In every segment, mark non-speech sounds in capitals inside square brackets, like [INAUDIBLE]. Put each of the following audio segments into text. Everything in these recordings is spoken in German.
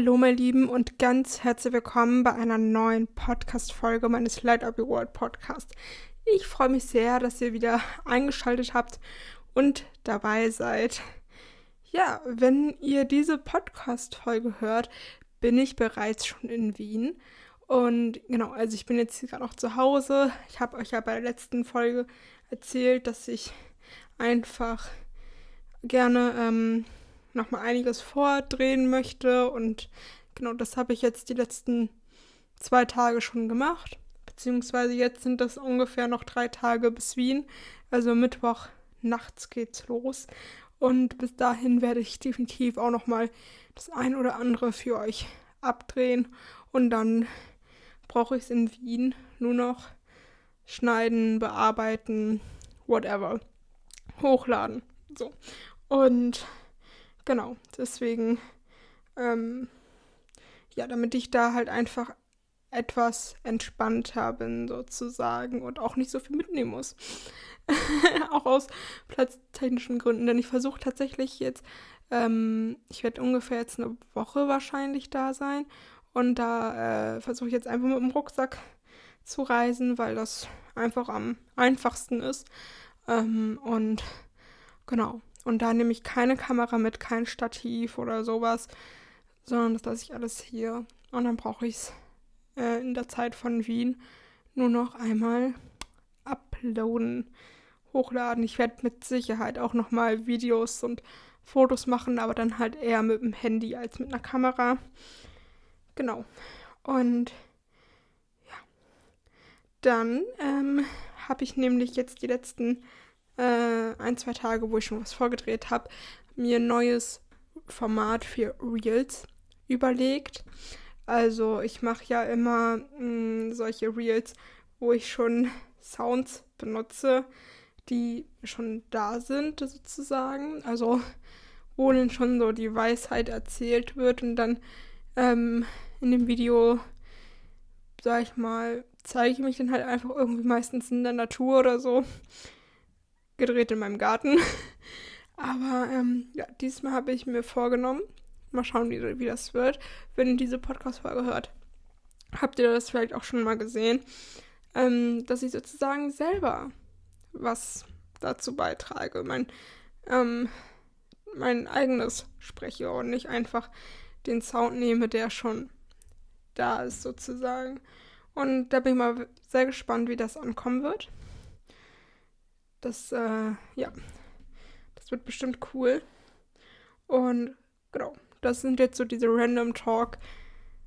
Hallo, meine Lieben, und ganz herzlich willkommen bei einer neuen Podcast-Folge meines Light Up Your World Podcast. Ich freue mich sehr, dass ihr wieder eingeschaltet habt und dabei seid. Ja, wenn ihr diese Podcast-Folge hört, bin ich bereits schon in Wien. Und genau, also ich bin jetzt gerade noch zu Hause. Ich habe euch ja bei der letzten Folge erzählt, dass ich einfach gerne ähm, nochmal einiges vordrehen möchte. Und genau das habe ich jetzt die letzten zwei Tage schon gemacht. Beziehungsweise jetzt sind das ungefähr noch drei Tage bis Wien. Also Mittwoch nachts geht's los. Und bis dahin werde ich definitiv auch nochmal das ein oder andere für euch abdrehen. Und dann brauche ich es in Wien nur noch schneiden, bearbeiten, whatever. Hochladen. So. Und Genau, deswegen, ähm, ja, damit ich da halt einfach etwas entspannter bin sozusagen und auch nicht so viel mitnehmen muss. [LAUGHS] auch aus platztechnischen Gründen, denn ich versuche tatsächlich jetzt, ähm, ich werde ungefähr jetzt eine Woche wahrscheinlich da sein und da äh, versuche ich jetzt einfach mit dem Rucksack zu reisen, weil das einfach am einfachsten ist. Ähm, und genau, und da nehme ich keine Kamera mit, kein Stativ oder sowas, sondern das lasse ich alles hier. Und dann brauche ich es äh, in der Zeit von Wien nur noch einmal uploaden, hochladen. Ich werde mit Sicherheit auch nochmal Videos und Fotos machen, aber dann halt eher mit dem Handy als mit einer Kamera. Genau. Und ja. Dann ähm, habe ich nämlich jetzt die letzten äh, ein, zwei Tage, wo ich schon was vorgedreht habe, mir ein neues Format für Reels überlegt. Also ich mache ja immer mh, hm, solche Reels, wo ich schon Sounds benutze, die schon da sind sozusagen. Also wo dann schon so die Weisheit erzählt wird und dann ähm, in dem Video, sag ich mal, zeige ich mich dann halt einfach irgendwie meistens in der Natur oder so gedreht in meinem Garten. [LAUGHS] Aber ähm, ja, diesmal habe ich mir vorgenommen, mal schauen, wie, wie das wird, wenn ihr diese Podcast-Folge hört. Habt ihr das vielleicht auch schon mal gesehen, ähm, dass ich sozusagen selber was dazu beitrage, mein, ähm, mein eigenes spreche und nicht einfach den Sound nehme, der schon da ist sozusagen. Und da bin ich mal sehr gespannt, wie das ankommen wird. Das, äh, ja, das wird bestimmt cool. Und genau, das sind jetzt so diese Random Talk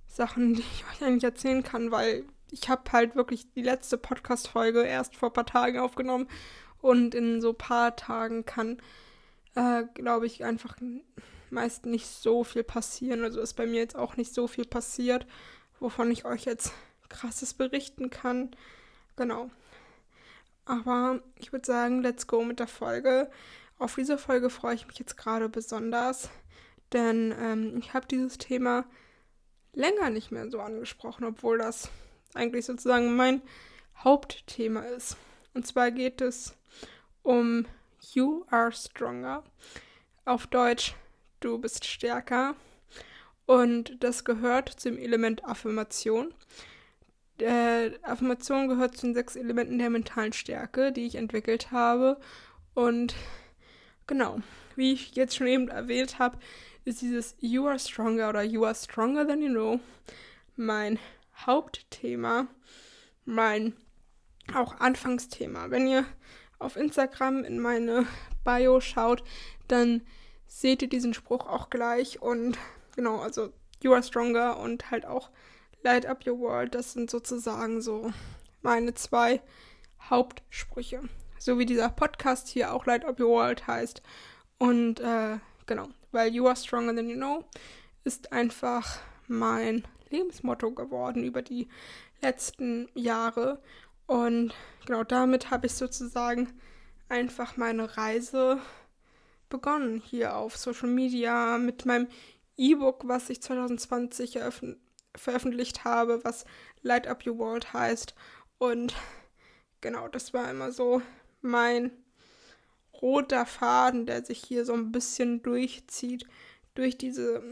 Sachen, [LAUGHS] die ich euch eigentlich erzählen kann, weil ich habe halt wirklich die letzte Podcast-Folge erst vor ein paar Tagen aufgenommen und in so ein paar Tagen kann, äh, glaube ich, einfach meist nicht so viel passieren. Also ist bei mir jetzt auch nicht so viel passiert, wovon ich euch jetzt krasses berichten kann. Genau. Aber ich würde sagen, let's go mit der Folge. Auf diese Folge freue ich mich jetzt gerade besonders, denn ähm, ich habe dieses Thema länger nicht mehr so angesprochen, obwohl das eigentlich sozusagen mein Hauptthema ist. Und zwar geht es um You Are Stronger. Auf Deutsch, du bist stärker. Und das gehört zum Element Affirmation. Äh, Affirmation gehört zu den sechs Elementen der mentalen Stärke, die ich entwickelt habe. Und genau, wie ich jetzt schon eben erwähnt habe, ist dieses You are stronger oder You are stronger than you know mein Hauptthema, mein auch Anfangsthema. Wenn ihr auf Instagram in meine Bio schaut, dann seht ihr diesen Spruch auch gleich und genau, also You are stronger und halt auch Light Up Your World, das sind sozusagen so meine zwei Hauptsprüche. So wie dieser Podcast hier auch Light Up Your World heißt. Und äh, genau, weil You Are Stronger Than You Know ist einfach mein Lebensmotto geworden über die letzten Jahre. Und genau damit habe ich sozusagen einfach meine Reise begonnen hier auf Social Media mit meinem E-Book, was ich 2020 eröffnet veröffentlicht habe, was Light Up Your World heißt. Und genau, das war immer so mein roter Faden, der sich hier so ein bisschen durchzieht, durch diese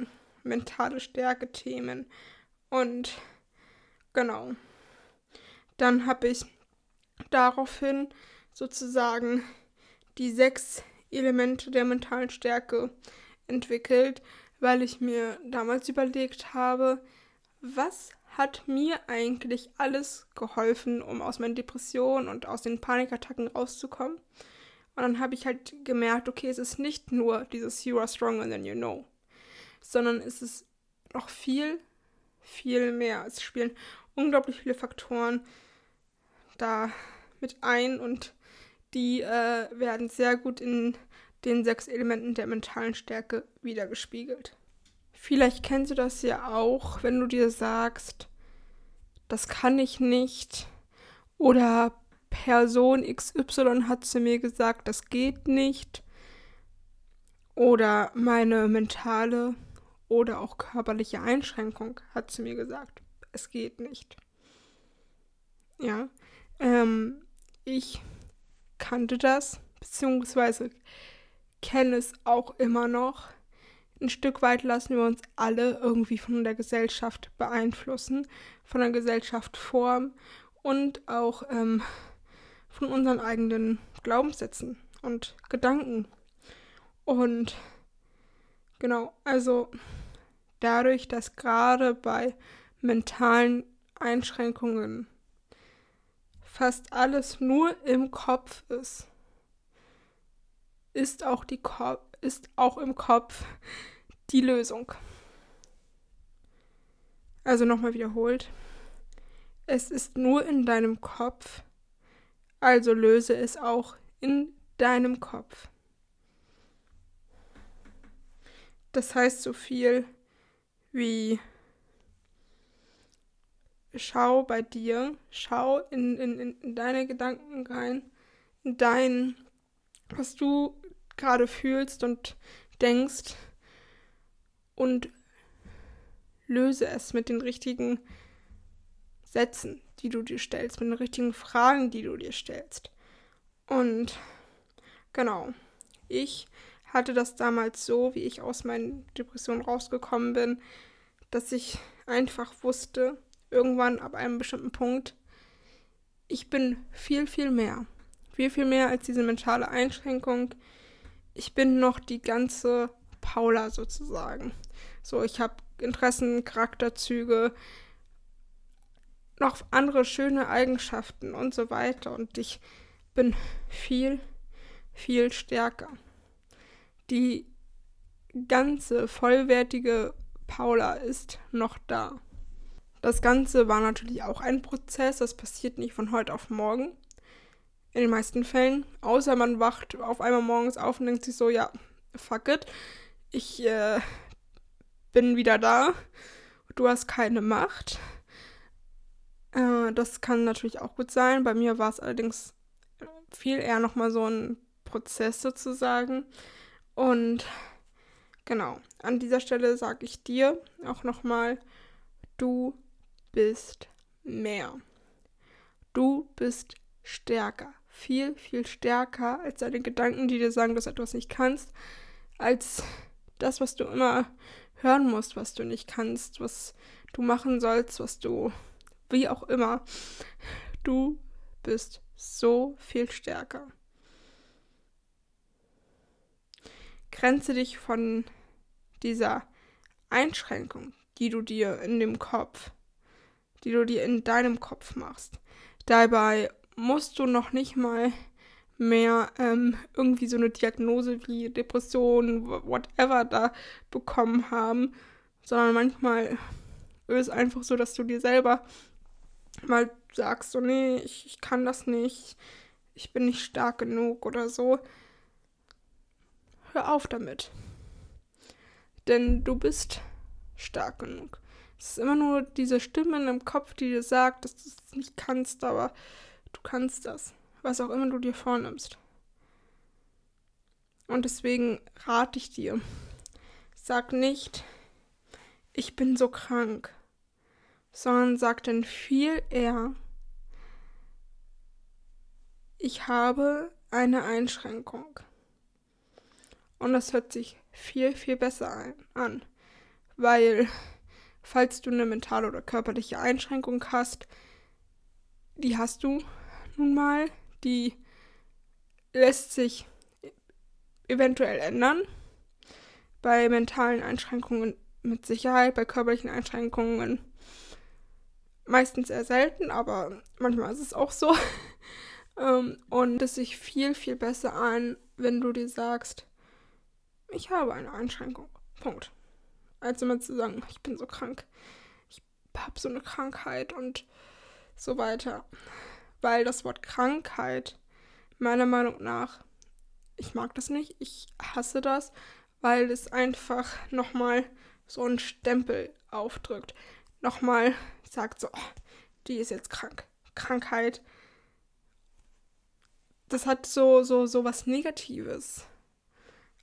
mentale Stärke-Themen. Und genau. Dann habe ich daraufhin sozusagen die sechs Elemente der mentalen Stärke entwickelt, weil ich mir damals überlegt habe, was hat mir eigentlich alles geholfen, um aus meinen Depressionen und aus den Panikattacken rauszukommen. Und dann habe ich halt gemerkt, okay, es ist nicht nur dieses You are stronger than you know, sondern es ist noch viel, viel mehr. Es spielen unglaublich viele Faktoren da mit ein und die äh, werden sehr gut in den sechs Elementen der mentalen Stärke wiedergespiegelt. Vielleicht kennst du das ja auch, wenn du dir sagst, das kann ich nicht oder Person XY hat zu mir gesagt, das geht nicht oder meine mentale oder auch körperliche Einschränkung hat zu mir gesagt, es geht nicht. Ja, ähm, ich kannte das, beziehungsweise kenne es auch immer noch. Ein Stück weit lassen wir uns alle irgendwie von der Gesellschaft beeinflussen, von der Gesellschaft formen und auch ähm, von unseren eigenen Glaubenssätzen und Gedanken. Und genau, also dadurch, dass gerade bei mentalen Einschränkungen fast alles nur im Kopf ist, ist auch, die Ko ist auch im Kopf die Lösung. Also nochmal wiederholt. Es ist nur in deinem Kopf, also löse es auch in deinem Kopf. Das heißt so viel wie schau bei dir, schau in, in, in deine Gedanken rein, in dein, was du gerade fühlst und denkst und löse es mit den richtigen Sätzen, die du dir stellst, mit den richtigen Fragen, die du dir stellst. Und genau, ich hatte das damals so, wie ich aus meinen Depressionen rausgekommen bin, dass ich einfach wusste, irgendwann ab einem bestimmten Punkt, ich bin viel, viel mehr. Viel, viel mehr als diese mentale Einschränkung. Ich bin noch die ganze Paula sozusagen. So, ich habe Interessen, Charakterzüge, noch andere schöne Eigenschaften und so weiter. Und ich bin viel, viel stärker. Die ganze vollwertige Paula ist noch da. Das Ganze war natürlich auch ein Prozess, das passiert nicht von heute auf morgen. In den meisten Fällen. Außer man wacht auf einmal morgens auf und denkt sich so, ja, fuck it. Ich äh, bin wieder da. Du hast keine Macht. Äh, das kann natürlich auch gut sein. Bei mir war es allerdings viel eher nochmal so ein Prozess sozusagen. Und genau, an dieser Stelle sage ich dir auch nochmal, du bist mehr. Du bist stärker. Viel, viel stärker als deine Gedanken, die dir sagen, dass du etwas nicht kannst, als das, was du immer hören musst, was du nicht kannst, was du machen sollst, was du, wie auch immer. Du bist so viel stärker. Grenze dich von dieser Einschränkung, die du dir in dem Kopf die du dir in deinem Kopf machst. Dabei musst du noch nicht mal mehr ähm, irgendwie so eine Diagnose wie Depression, whatever da bekommen haben, sondern manchmal ist es einfach so, dass du dir selber mal sagst, so nee, ich, ich kann das nicht, ich bin nicht stark genug oder so. Hör auf damit. Denn du bist stark genug. Es ist immer nur diese Stimme in deinem Kopf, die dir sagt, dass du es nicht kannst, aber du kannst das. Was auch immer du dir vornimmst. Und deswegen rate ich dir, sag nicht, ich bin so krank, sondern sag dann viel eher, ich habe eine Einschränkung. Und das hört sich viel, viel besser an weil falls du eine mentale oder körperliche Einschränkung hast, die hast du nun mal, die lässt sich eventuell ändern. Bei mentalen Einschränkungen mit Sicherheit, bei körperlichen Einschränkungen meistens eher selten, aber manchmal ist es auch so. [LAUGHS] Ähm, und es sich viel, viel besser an, wenn du dir sagst, ich habe eine Einschränkung. Punkt. Als immer zu sagen, ich bin so krank. Ich habe so eine Krankheit und so weiter. Weil das Wort Krankheit meiner Meinung nach, ich mag das nicht, ich hasse das, weil es einfach nochmal so einen Stempel aufdrückt. Nochmal sagt so, oh, die ist jetzt krank. Krankheit. Das hat so, so, so was Negatives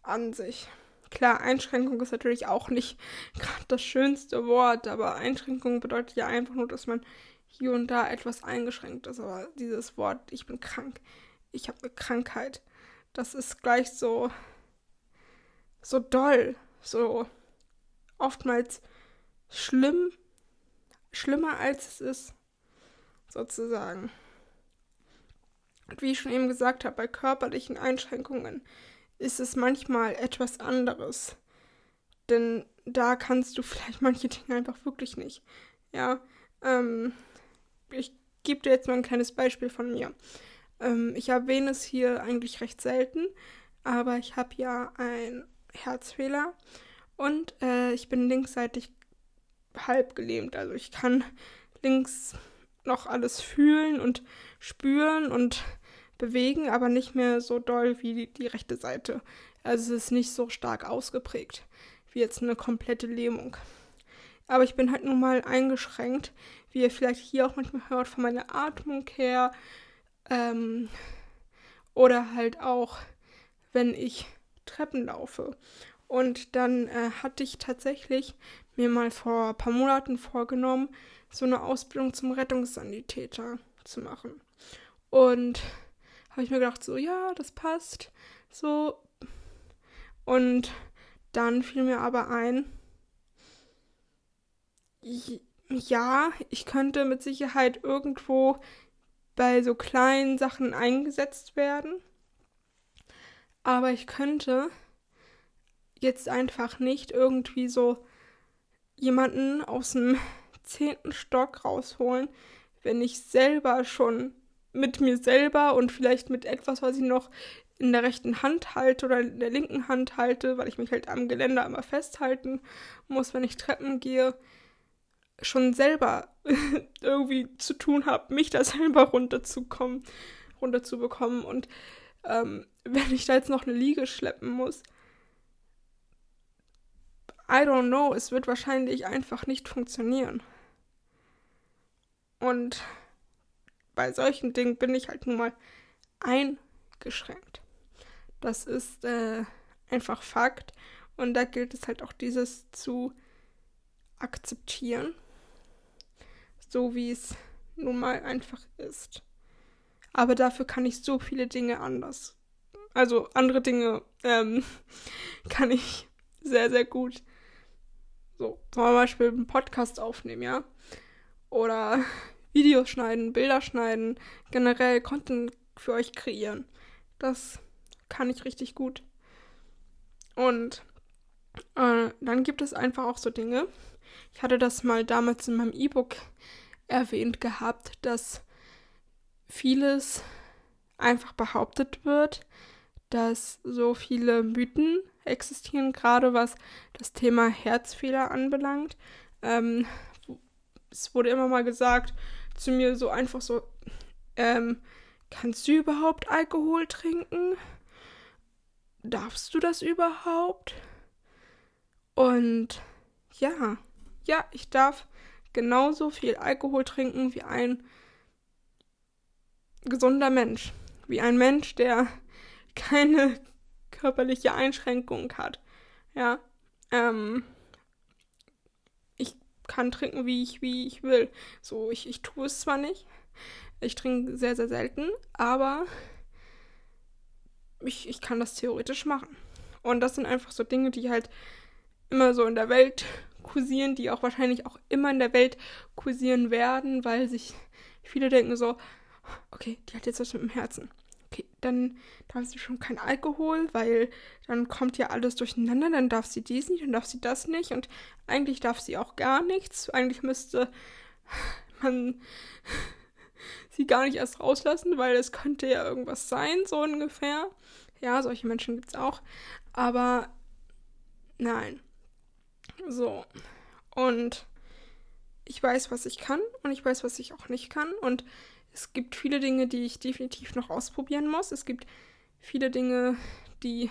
an sich. Klar, Einschränkung ist natürlich auch nicht [LAUGHS] gerade das schönste Wort, aber Einschränkung bedeutet ja einfach nur, dass man hier und da etwas eingeschränkt ist. Aber dieses Wort, ich bin krank, ich habe eine Krankheit, das ist gleich so, so doll, so oftmals schlimm, schlimmer als es ist, sozusagen. Und wie ich schon eben gesagt habe, bei körperlichen Einschränkungen ist es manchmal etwas anderes. Denn da kannst du [LAUGHS] vielleicht manche Dinge einfach wirklich nicht. Ja, ähm, ich gebe dir jetzt mal ein kleines Beispiel von mir. Ähm, ich erwähne es hier eigentlich recht selten, aber ich habe ja einen Herzfehler und äh, ich bin linksseitig halb gelähmt. Also ich kann links noch alles fühlen und spüren und bewegen, aber nicht mehr so doll wie die, die rechte Seite. Also es ist nicht so stark ausgeprägt wie jetzt eine komplette Lähmung. Aber ich bin halt nun mal eingeschränkt, wie ihr vielleicht hier auch manchmal hört, von meiner Atmung her. Ähm, oder halt auch, wenn ich Treppen laufe. Und dann äh, hatte ich tatsächlich mir mal vor ein paar Monaten vorgenommen, so eine Ausbildung zum Rettungssanitäter zu machen. Und habe ich mir gedacht, so, ja, das passt. So. Und dann fiel mir aber ein, ja, ich könnte mit Sicherheit irgendwo bei so kleinen Sachen eingesetzt werden. Aber ich könnte jetzt einfach nicht irgendwie so jemanden aus dem [LAUGHS] zehnten Stock rausholen, wenn ich selber schon mit mir selber und vielleicht mit etwas, was ich noch in der rechten Hand halte oder in der linken Hand halte, weil ich mich halt am Geländer immer festhalten muss, wenn ich Treppen gehe, schon selber [LAUGHS] irgendwie zu tun habe, mich da selber runterzukommen, runterzubekommen. Und ähm, [LAUGHS] wenn ich da jetzt noch eine Liege schleppen muss, I don't know, es wird wahrscheinlich einfach nicht funktionieren. Und bei solchen Dingen bin ich halt nun mal eingeschränkt. Das ist äh, einfach Fakt. Und da gilt es halt auch dieses zu akzeptieren. So wie es nun mal einfach ist. Aber dafür kann ich so viele Dinge anders. Also andere Dinge ähm, [LAUGHS] kann ich sehr, sehr gut. So, zum Beispiel einen Podcast aufnehmen, ja. Oder [LAUGHS] Videos schneiden, Bilder schneiden, generell Content für euch kreieren. Das kann ich richtig gut. Und äh, dann gibt es einfach auch so Dinge. Ich hatte das mal damals in meinem E-Book erwähnt gehabt, dass vieles einfach behauptet wird, dass so viele Mythen existieren, gerade was das Thema Herzfehler anbelangt. Ähm, es wurde immer mal gesagt, zu mir so einfach so, ähm, kannst du überhaupt Alkohol trinken? Darfst du das überhaupt? Und ja, ja, ich darf genauso viel Alkohol trinken wie ein gesunder Mensch. Wie ein Mensch, der [LAUGHS] keine körperliche Einschränkung hat. Ja, ähm, kann trinken, wie ich, wie ich will. So, ich, ich tue es zwar nicht, ich trinke sehr, sehr selten, aber ich, ich kann das theoretisch machen. Und das sind einfach so Dinge, die halt immer so in der Welt kursieren, die auch wahrscheinlich auch immer in der Welt kursieren werden, weil sich viele denken so, okay, die hat jetzt was mit dem Herzen. Okay, dann darf sie schon kein Alkohol, weil dann kommt ja alles durcheinander, dann darf sie dies nicht, dann darf sie das nicht und eigentlich darf sie auch gar nichts. Eigentlich müsste man [LAUGHS] sie gar nicht erst rauslassen, weil es könnte ja irgendwas sein, so ungefähr. Ja, solche Menschen gibt es auch. Aber nein. So. Und ich weiß, was ich kann und ich weiß, was ich auch nicht kann. Und es gibt viele Dinge, die ich definitiv noch ausprobieren muss. Es gibt viele Dinge, die,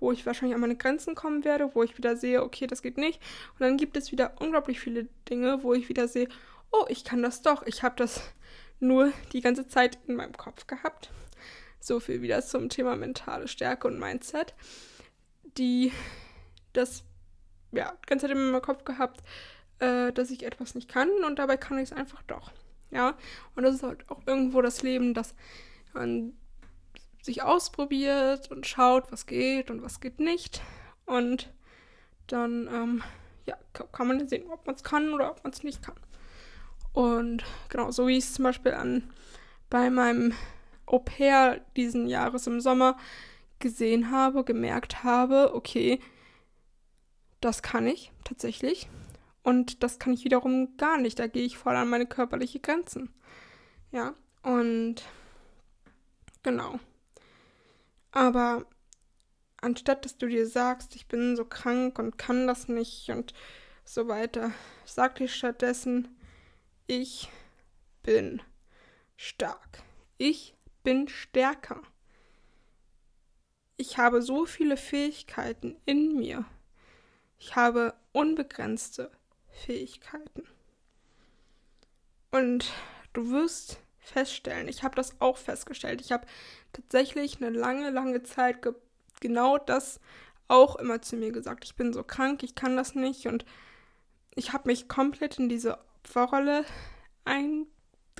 wo ich wahrscheinlich an meine Grenzen kommen werde, wo ich wieder sehe, okay, das geht nicht. Und dann gibt es wieder unglaublich viele Dinge, wo ich wieder sehe, oh, ich kann das doch. Ich habe das nur die ganze Zeit in meinem Kopf gehabt. So viel wieder zum Thema mentale Stärke und Mindset, die das ja die ganze Zeit in meinem Kopf gehabt, äh, dass ich etwas nicht kann und dabei kann ich es einfach doch. Ja, und das ist halt auch irgendwo das Leben, dass man sich ausprobiert und schaut, was geht und was geht nicht. Und dann, ähm, ja, kann man sehen, ob man es kann oder ob man es nicht kann. Und genau, so wie ich es zum Beispiel an bei meinem Au pair diesen Jahres im Sommer gesehen habe, gemerkt habe, okay, das kann ich tatsächlich. Und das kann ich wiederum gar nicht. Da gehe ich voll an meine körperliche Grenzen. Ja, und genau. Aber anstatt dass du dir sagst, ich bin so krank und kann das nicht und so weiter, sag dir stattdessen, ich bin stark. Ich bin stärker. Ich habe so viele Fähigkeiten in mir. Ich habe unbegrenzte Fähigkeiten. Und du wirst feststellen, ich habe das auch festgestellt. Ich habe tatsächlich eine lange, lange Zeit ge genau das auch immer zu mir gesagt. Ich bin so krank, ich kann das nicht. Und ich habe mich komplett in diese Opferrolle ein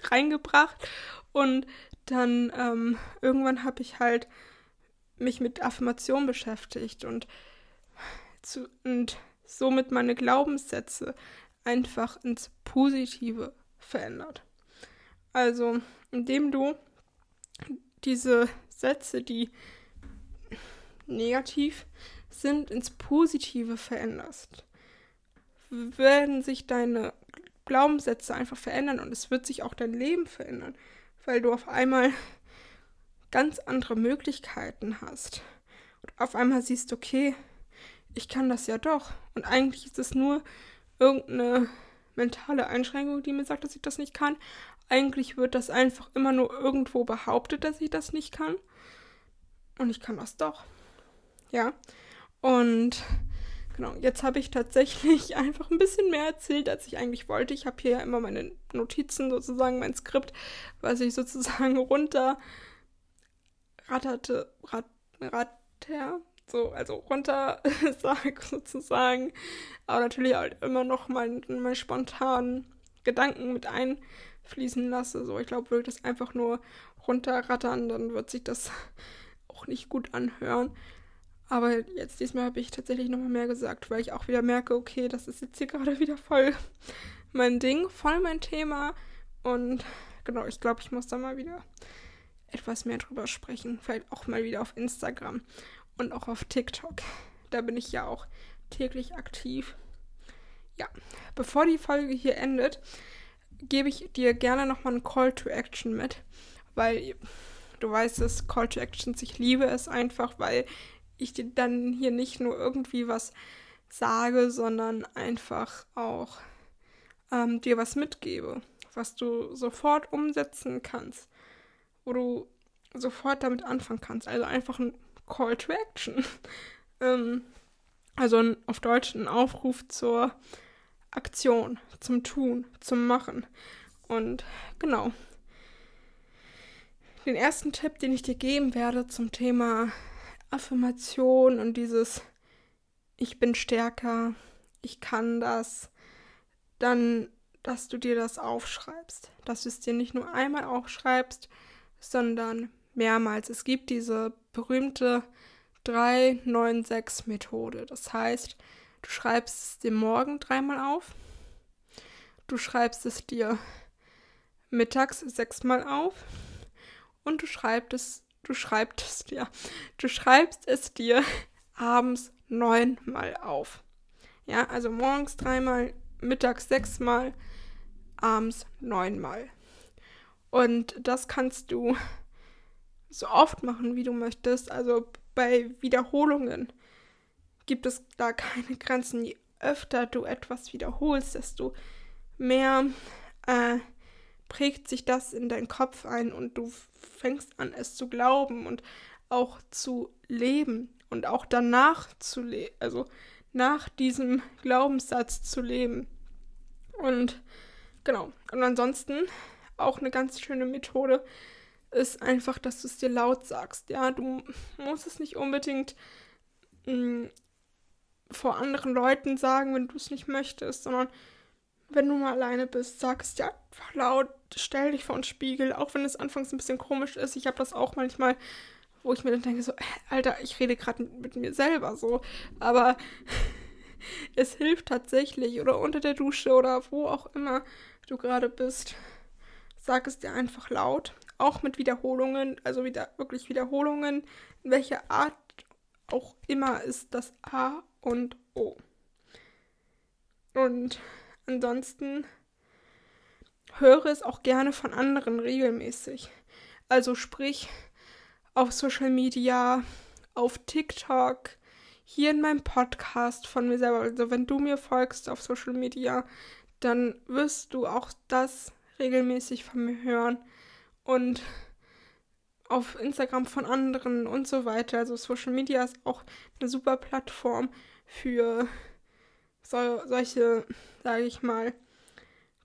reingebracht und dann ähm, irgendwann habe ich halt mich mit Affirmation beschäftigt und, zu, und somit meine Glaubenssätze einfach ins Positive verändert. Also, indem du diese Sätze, die negativ sind, ins Positive veränderst, werden sich deine Glaubenssätze einfach verändern und es wird sich auch dein Leben verändern weil du auf einmal ganz andere Möglichkeiten hast. Und auf einmal siehst, okay, ich kann das ja doch. Und eigentlich ist es nur irgendeine mentale Einschränkung, die mir sagt, dass ich das nicht kann. Eigentlich wird das einfach immer nur irgendwo behauptet, dass ich das nicht kann. Und ich kann das doch. Ja. Und Genau, jetzt habe ich tatsächlich [LAUGHS] einfach ein bisschen mehr erzählt, als ich eigentlich wollte. Ich habe hier ja immer meine Notizen, sozusagen mein Skript, was ich sozusagen [LAUGHS] runter ratterte, rat, ratter, so, also runter [LAUGHS] sag sozusagen. Aber natürlich halt immer noch meine mein spontanen Gedanken mit einfließen lasse. So, ich glaube, würde das einfach nur runterrattern, dann wird sich das [LAUGHS] auch nicht gut anhören. Aber jetzt diesmal habe ich tatsächlich nochmal mehr gesagt, weil ich auch wieder merke, okay, das ist jetzt hier gerade wieder voll [LAUGHS] mein Ding, voll mein Thema. Und genau, ich glaube, ich muss da mal wieder etwas mehr drüber sprechen. Vielleicht auch mal wieder auf Instagram und auch auf TikTok. Da bin ich ja auch täglich aktiv. Ja, bevor die Folge hier endet, gebe ich dir gerne nochmal einen Call to Action mit, weil du weißt es, Call to Actions, ich liebe es einfach, weil ich dir dann hier nicht nur irgendwie was sage, sondern einfach auch ähm, dir was mitgebe, was du sofort umsetzen kannst, wo du sofort damit anfangen kannst. Also einfach ein Call to Action. [LAUGHS] ähm, also ein, auf Deutsch ein Aufruf zur Aktion, zum Tun, zum Machen. Und genau. Den ersten Tipp, den ich dir geben werde zum Thema Affirmation und dieses Ich bin stärker, ich kann das, dann, dass du dir das aufschreibst. Dass du es dir nicht nur einmal aufschreibst, sondern mehrmals. Es gibt diese berühmte 396-Methode. Das heißt, Du schreibst es dir morgen dreimal auf. Du schreibst es dir mittags sechsmal auf. Und du schreibst es, du schreibst es dir, du schreibst es dir abends neunmal auf. Ja, also morgens dreimal, mittags sechsmal, abends neunmal. Und das kannst du so oft machen, wie du möchtest. Also bei Wiederholungen gibt es da keine Grenzen. Je öfter du etwas wiederholst, desto mehr äh, prägt sich das in deinen Kopf ein und du fängst an, es zu glauben und auch zu leben und auch danach zu leben, also nach diesem Glaubenssatz zu leben. Und genau. Und ansonsten auch eine ganz schöne Methode ist einfach, dass du es dir laut sagst. Ja, du musst es nicht unbedingt mh, mm, vor anderen Leuten sagen, wenn du es nicht möchtest, sondern wenn du mal alleine bist, sag es dir einfach laut, stell dich vor den Spiegel, auch wenn es anfangs ein bisschen komisch ist. Ich habe das auch manchmal, wo ich mir dann denke, so, Alter, ich rede gerade mit, mit mir selber so, aber [LAUGHS] es hilft tatsächlich oder unter der Dusche oder wo auch immer du gerade bist. Sag es dir einfach laut, auch mit Wiederholungen, also wieder wirklich Wiederholungen, in welcher Art auch immer ist das A und O. Und ansonsten höre es auch gerne von anderen regelmäßig. Also sprich auf Social Media, auf TikTok, hier in meinem Podcast von mir selber. Also wenn du mir folgst auf Social Media, dann wirst du auch das regelmäßig von mir hören und auf Instagram von anderen und so weiter. Also Social Media ist auch eine super Plattform für so, solche, sage ich mal,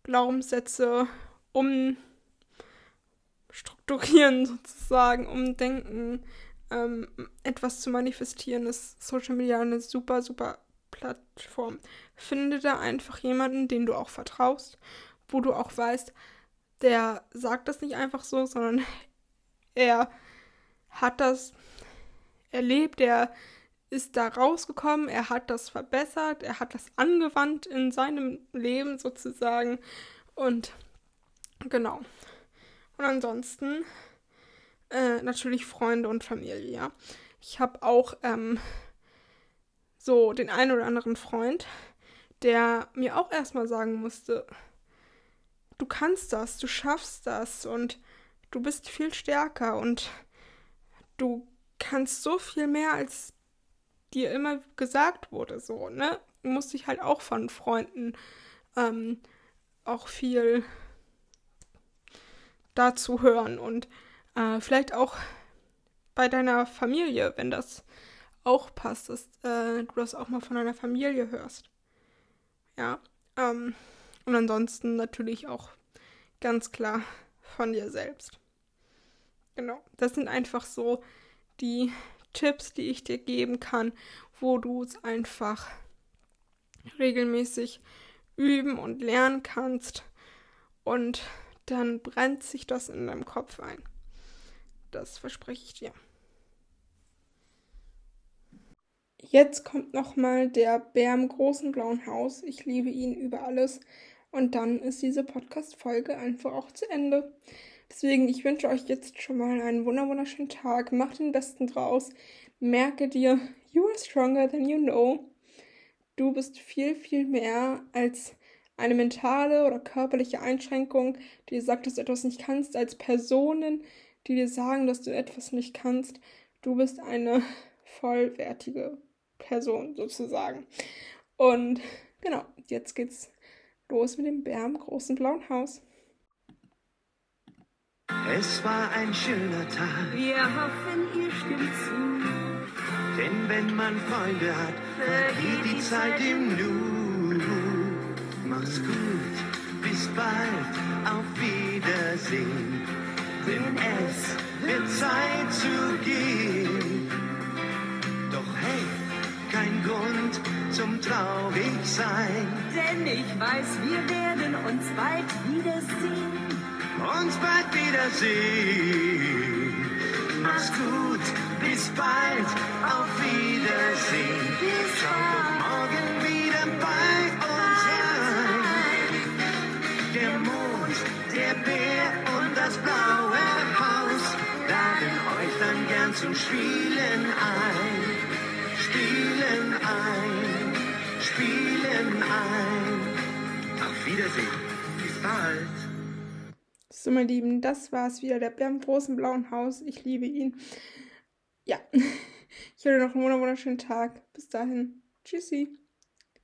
Glaubenssätze umstrukturieren [LAUGHS] sozusagen, umdenken, ähm, etwas zu manifestieren, ist Social Media eine super, super Plattform. Finde da einfach jemanden, den du auch vertraust, wo du auch weißt, der sagt das nicht einfach so, sondern [LAUGHS] er hat das erlebt, er ist da rausgekommen, er hat das verbessert, er hat das angewandt in seinem Leben sozusagen und genau. Und ansonsten äh, natürlich Freunde und Familie, ja. Ich habe auch ähm, so den einen oder anderen Freund, der mir auch erstmal sagen musste, du kannst das, du schaffst das und du bist viel stärker und du kannst so viel mehr, als dir immer gesagt wurde, so, ne? Du musst dich halt auch von Freunden ähm, auch viel dazu hören und äh, vielleicht auch bei deiner Familie, wenn das auch passt, dass äh, du das auch mal von deiner Familie hörst. Ja. Ähm, und ansonsten natürlich auch ganz klar von dir selbst. Genau. Das sind einfach so die Tipps, die ich dir geben kann, wo du es einfach regelmäßig üben und lernen kannst. Und dann brennt sich das in deinem Kopf ein. Das verspreche ich dir. Jetzt kommt nochmal der Bär im großen blauen Haus. Ich liebe ihn über alles. Und dann ist diese Podcast-Folge einfach auch zu Ende. Deswegen, ich wünsche euch jetzt schon mal einen wunderschönen Tag. Macht den Besten draus. Merke dir, you are stronger than you know. Du bist viel, viel mehr als eine mentale oder körperliche Einschränkung, die dir sagt, dass du etwas nicht kannst, als Personen, die dir sagen, dass du etwas nicht kannst. Du bist eine vollwertige Person sozusagen. Und genau, jetzt geht's los mit dem Bär im großen blauen Haus. Es war ein schöner Tag. Wir hoffen, ihr stimmt zu. Denn wenn man Freunde hat, vergeht die Zeit im Nu. Mach's gut, bis bald, auf Wiedersehen denn es wird Zeit zu gehen. Doch hey, kein Grund zum traurig sein. Denn ich weiß, wir werden uns bald wiedersehen. Uns bald wiedersehen. Mach's gut, bis bald, auf Wiedersehen. Bis Schau doch morgen wieder. bei uns sein. Der Mond, der Bär und das blaue Haus laden euch dann gern zum Spielen ein. Spielen ein, spielen ein. Auf Wiedersehen, bis bald. So, meine Lieben, das war's wieder. Der Bär im großen blauen Haus. Ich liebe ihn. Ja, [LAUGHS] ich wünsche noch einen wunderschönen Tag. Bis dahin. Tschüssi.